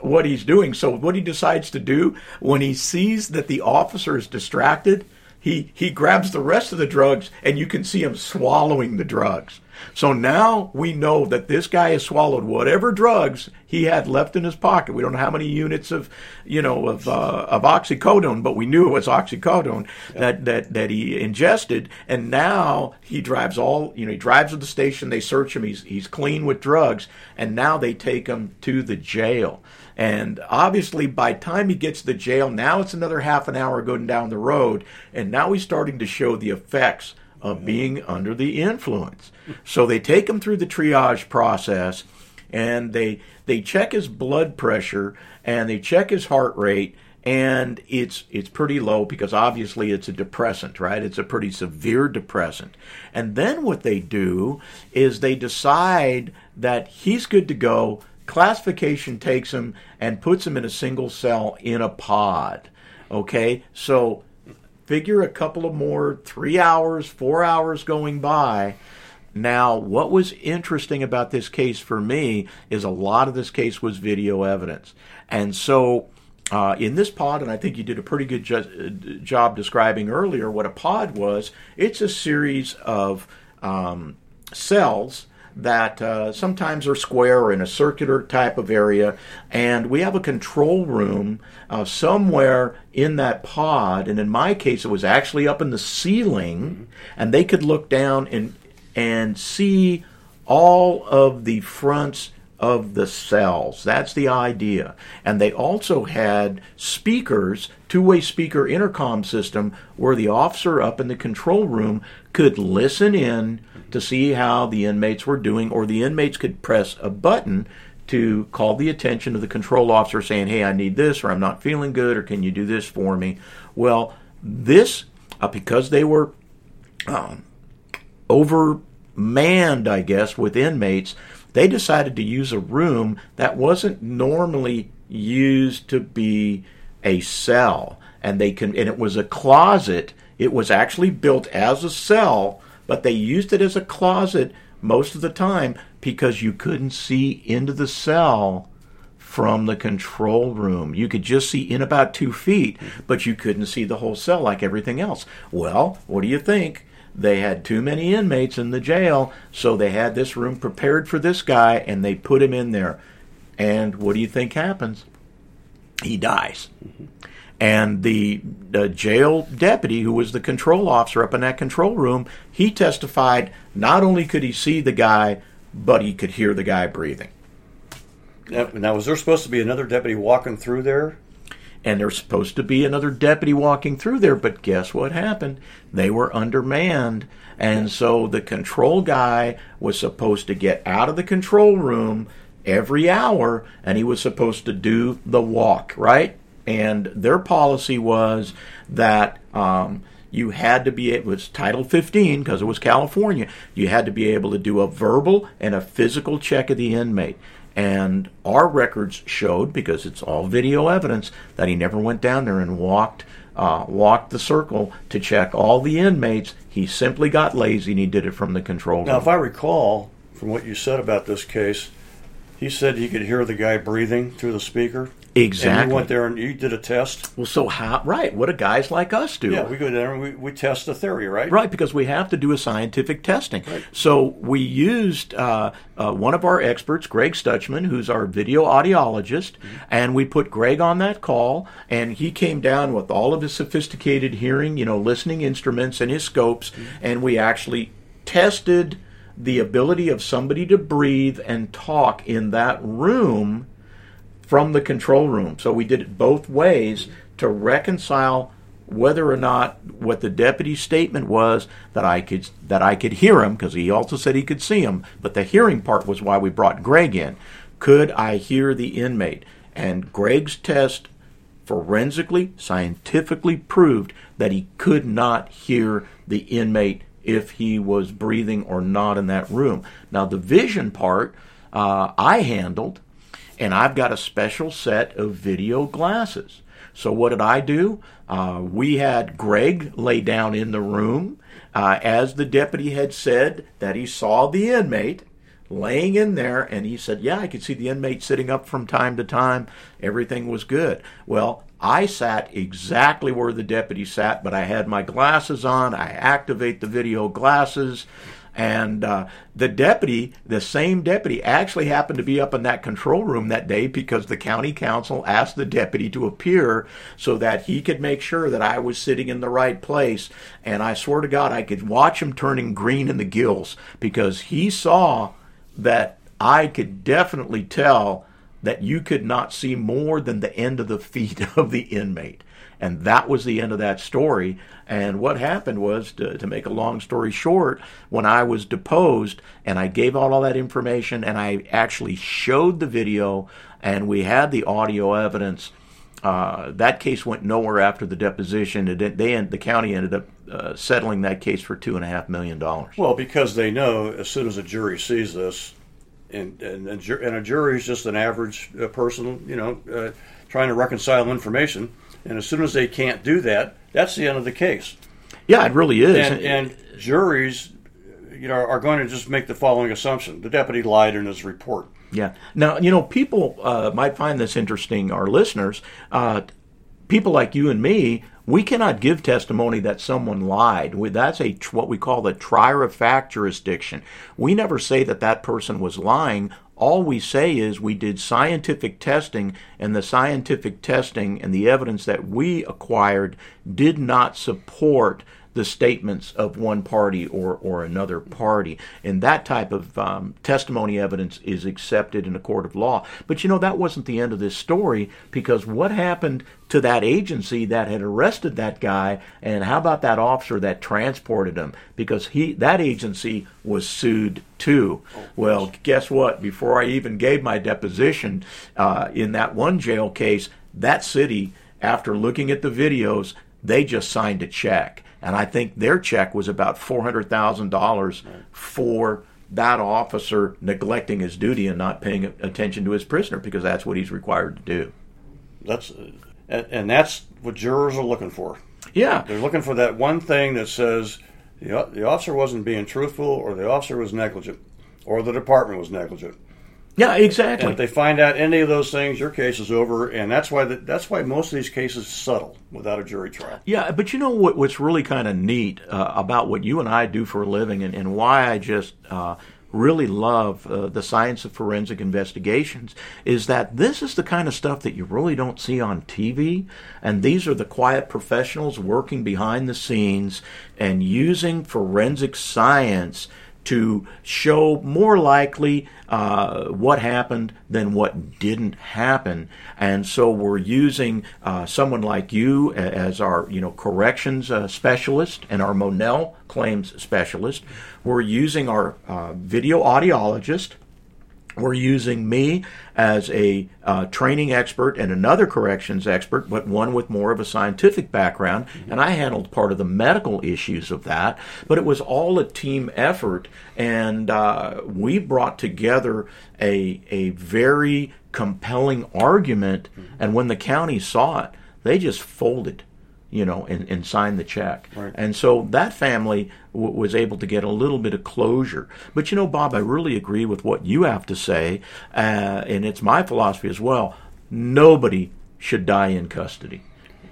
what he's doing. So what he decides to do when he sees that the officer is distracted, he he grabs the rest of the drugs, and you can see him swallowing the drugs. So now we know that this guy has swallowed whatever drugs he had left in his pocket. We don't know how many units of, you know, of uh, of oxycodone, but we knew it was oxycodone that, that that he ingested. And now he drives all, you know, he drives to the station. They search him. He's he's clean with drugs, and now they take him to the jail. And obviously, by time he gets to the jail, now it's another half an hour going down the road, and now he's starting to show the effects of being under the influence. So they take him through the triage process and they they check his blood pressure and they check his heart rate and it's it's pretty low because obviously it's a depressant, right? It's a pretty severe depressant. And then what they do is they decide that he's good to go. Classification takes him and puts him in a single cell in a pod. Okay? So figure a couple of more three hours, four hours going by. Now, what was interesting about this case for me is a lot of this case was video evidence. And so, uh, in this pod, and I think you did a pretty good ju- job describing earlier what a pod was, it's a series of um, cells that uh, sometimes are square or in a circular type of area. And we have a control room uh, somewhere in that pod. And in my case, it was actually up in the ceiling, and they could look down and and see all of the fronts of the cells. That's the idea. And they also had speakers, two way speaker intercom system, where the officer up in the control room could listen in to see how the inmates were doing, or the inmates could press a button to call the attention of the control officer saying, Hey, I need this, or I'm not feeling good, or can you do this for me? Well, this, uh, because they were um, overmanned, I guess, with inmates, they decided to use a room that wasn't normally used to be a cell. And they can and it was a closet. It was actually built as a cell, but they used it as a closet most of the time because you couldn't see into the cell from the control room. You could just see in about two feet, but you couldn't see the whole cell like everything else. Well, what do you think? They had too many inmates in the jail, so they had this room prepared for this guy and they put him in there. And what do you think happens? He dies. Mm-hmm. And the, the jail deputy, who was the control officer up in that control room, he testified not only could he see the guy, but he could hear the guy breathing. Now, now, was there supposed to be another deputy walking through there? and there's supposed to be another deputy walking through there, but guess what happened? They were undermanned. And so the control guy was supposed to get out of the control room every hour and he was supposed to do the walk, right? And their policy was that um, you had to be, it was Title 15 because it was California, you had to be able to do a verbal and a physical check of the inmate. And our records showed, because it's all video evidence, that he never went down there and walked uh, walked the circle to check all the inmates. He simply got lazy and he did it from the control room. Now, if I recall from what you said about this case, he said he could hear the guy breathing through the speaker. Exactly. And you went there and you did a test. Well, so how? Right. What do guys like us do? Yeah, we go there and we, we test the theory, right? Right, because we have to do a scientific testing. Right. So we used uh, uh, one of our experts, Greg Stutchman, who's our video audiologist, mm-hmm. and we put Greg on that call, and he came down with all of his sophisticated hearing, you know, listening instruments and his scopes, mm-hmm. and we actually tested the ability of somebody to breathe and talk in that room from the control room. So we did it both ways to reconcile whether or not what the deputy's statement was that I could that I could hear him because he also said he could see him, but the hearing part was why we brought Greg in. Could I hear the inmate? And Greg's test forensically, scientifically proved that he could not hear the inmate if he was breathing or not in that room. Now the vision part uh, I handled and I've got a special set of video glasses. So what did I do? Uh, we had Greg lay down in the room uh, as the deputy had said that he saw the inmate laying in there, and he said, "Yeah, I could see the inmate sitting up from time to time. Everything was good." Well, I sat exactly where the deputy sat, but I had my glasses on. I activate the video glasses. And uh, the deputy, the same deputy, actually happened to be up in that control room that day because the county counsel asked the deputy to appear so that he could make sure that I was sitting in the right place. And I swear to God, I could watch him turning green in the gills because he saw that I could definitely tell that you could not see more than the end of the feet of the inmate. And that was the end of that story. And what happened was, to, to make a long story short, when I was deposed and I gave out all that information and I actually showed the video and we had the audio evidence, uh, that case went nowhere after the deposition. It, they, the county ended up uh, settling that case for two and a half million dollars. Well, because they know as soon as a jury sees this, and and, and, a jury is just an average uh, person, you know, uh, trying to reconcile information, and as soon as they can't do that, that's the end of the case. Yeah, it really is. And, and juries, you know, are going to just make the following assumption: the deputy lied in his report. Yeah. Now, you know, people uh, might find this interesting. Our listeners, uh, people like you and me, we cannot give testimony that someone lied. That's a what we call the trier of fact jurisdiction. We never say that that person was lying. All we say is we did scientific testing, and the scientific testing and the evidence that we acquired did not support the statements of one party or, or another party. And that type of um, testimony evidence is accepted in a court of law. But you know, that wasn't the end of this story because what happened to that agency that had arrested that guy and how about that officer that transported him because he that agency was sued too well guess what before i even gave my deposition uh, in that one jail case that city after looking at the videos they just signed a check and I think their check was about four hundred thousand dollars for that officer neglecting his duty and not paying attention to his prisoner because that's what he's required to do. That's and that's what jurors are looking for. Yeah, they're looking for that one thing that says the, the officer wasn't being truthful, or the officer was negligent, or the department was negligent. Yeah, exactly. And if they find out any of those things, your case is over, and that's why the, that's why most of these cases settle without a jury trial. Yeah, but you know what? What's really kind of neat uh, about what you and I do for a living, and, and why I just uh, really love uh, the science of forensic investigations, is that this is the kind of stuff that you really don't see on TV, and these are the quiet professionals working behind the scenes and using forensic science to show more likely uh, what happened than what didn't happen. And so we're using uh, someone like you as our you know corrections uh, specialist and our Monell claims specialist. We're using our uh, video audiologist we're using me as a uh, training expert and another corrections expert, but one with more of a scientific background. Mm-hmm. And I handled part of the medical issues of that. But it was all a team effort. And uh, we brought together a, a very compelling argument. Mm-hmm. And when the county saw it, they just folded you know, and, and sign the check. Right. And so that family w- was able to get a little bit of closure. But you know, Bob, I really agree with what you have to say, uh, and it's my philosophy as well. Nobody should die in custody.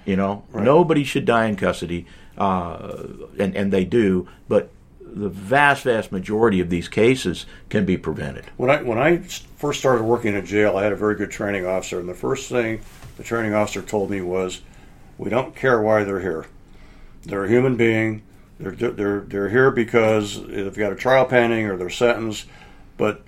You know, right. nobody should die in custody, uh, and and they do, but the vast, vast majority of these cases can be prevented. When I when I first started working in jail, I had a very good training officer, and the first thing the training officer told me was we don't care why they're here. They're a human being. They're they're they're here because they've got a trial pending or they're sentenced, but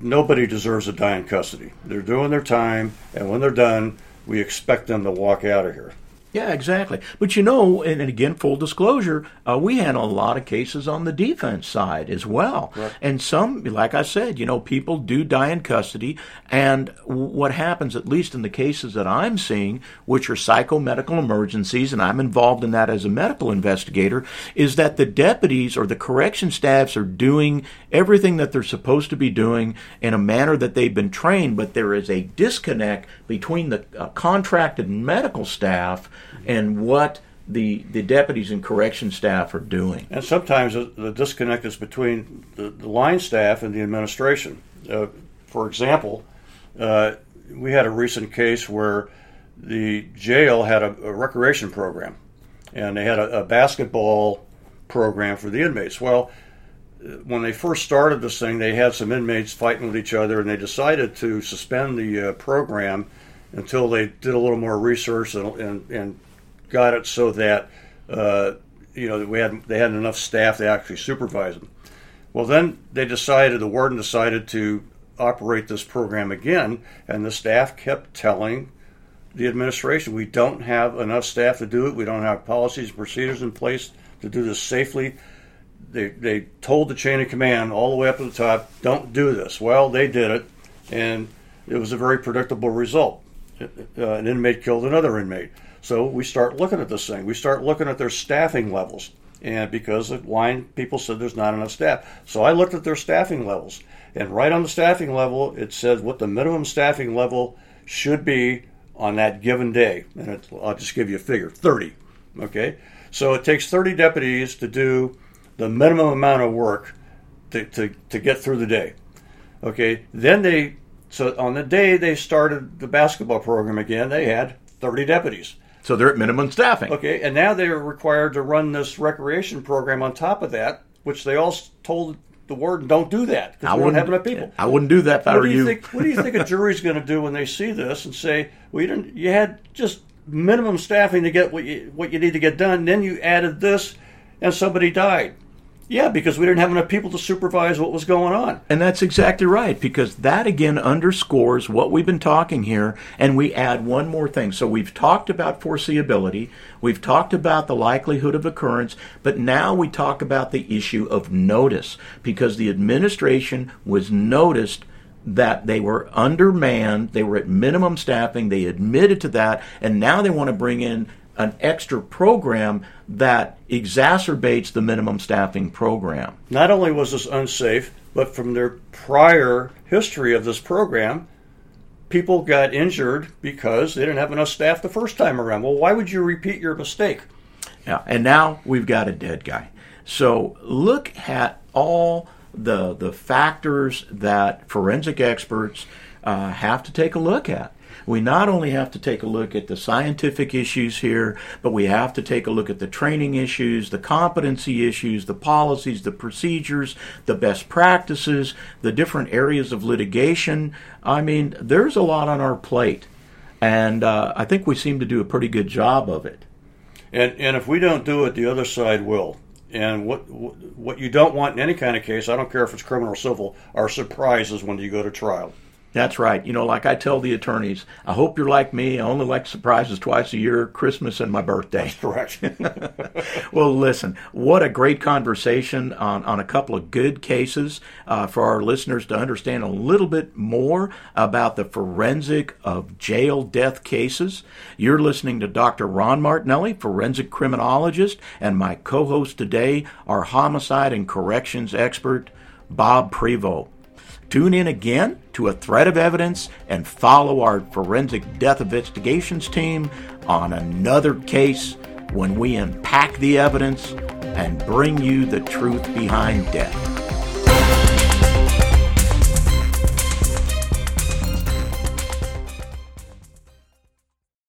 nobody deserves to die in custody. They're doing their time, and when they're done, we expect them to walk out of here. Yeah, exactly. But you know, and, and again, full disclosure, uh, we handle a lot of cases on the defense side as well. Right. And some, like I said, you know, people do die in custody. And what happens, at least in the cases that I'm seeing, which are psychomedical emergencies, and I'm involved in that as a medical investigator, is that the deputies or the correction staffs are doing everything that they're supposed to be doing in a manner that they've been trained, but there is a disconnect between the uh, contracted medical staff and what the, the deputies and correction staff are doing. And sometimes the disconnect is between the, the line staff and the administration. Uh, for example, uh, we had a recent case where the jail had a, a recreation program, and they had a, a basketball program for the inmates. Well, when they first started this thing, they had some inmates fighting with each other, and they decided to suspend the uh, program until they did a little more research and, and, and got it so that uh, you know we had they had enough staff to actually supervise them. Well, then they decided the warden decided to operate this program again, and the staff kept telling the administration we don't have enough staff to do it. We don't have policies and procedures in place to do this safely they, they told the chain of command all the way up to the top, don't do this. Well, they did it, and it was a very predictable result. Uh, an inmate killed another inmate. So we start looking at this thing. We start looking at their staffing levels. And because the line people said there's not enough staff. So I looked at their staffing levels. And right on the staffing level, it says what the minimum staffing level should be on that given day. And it, I'll just give you a figure 30. Okay? So it takes 30 deputies to do the minimum amount of work to, to, to get through the day. Okay, then they, so on the day they started the basketball program again, they had 30 deputies. So they're at minimum staffing. Okay, and now they're required to run this recreation program on top of that, which they all told the warden don't do that because we don't have enough people. I wouldn't do that if I were you. you. Think, what do you think a jury's going to do when they see this and say, "Well, you didn't. You had just minimum staffing to get what you what you need to get done. Then you added this, and somebody died." Yeah, because we didn't have enough people to supervise what was going on. And that's exactly right, because that again underscores what we've been talking here. And we add one more thing. So we've talked about foreseeability, we've talked about the likelihood of occurrence, but now we talk about the issue of notice, because the administration was noticed that they were undermanned, they were at minimum staffing, they admitted to that, and now they want to bring in an extra program that exacerbates the minimum staffing program. Not only was this unsafe, but from their prior history of this program, people got injured because they didn't have enough staff the first time around. Well, why would you repeat your mistake? Yeah, and now we've got a dead guy. So look at all the the factors that forensic experts uh, have to take a look at we not only have to take a look at the scientific issues here, but we have to take a look at the training issues, the competency issues, the policies, the procedures, the best practices, the different areas of litigation. I mean, there's a lot on our plate, and uh, I think we seem to do a pretty good job of it. And and if we don't do it, the other side will. And what what you don't want in any kind of case, I don't care if it's criminal or civil, are surprises when you go to trial. That's right. You know, like I tell the attorneys, I hope you're like me. I only like surprises twice a year Christmas and my birthday. That's correct. well, listen, what a great conversation on, on a couple of good cases uh, for our listeners to understand a little bit more about the forensic of jail death cases. You're listening to Dr. Ron Martinelli, forensic criminologist, and my co host today, our homicide and corrections expert, Bob Prevot. Tune in again to a thread of evidence and follow our forensic death investigations team on another case when we unpack the evidence and bring you the truth behind death.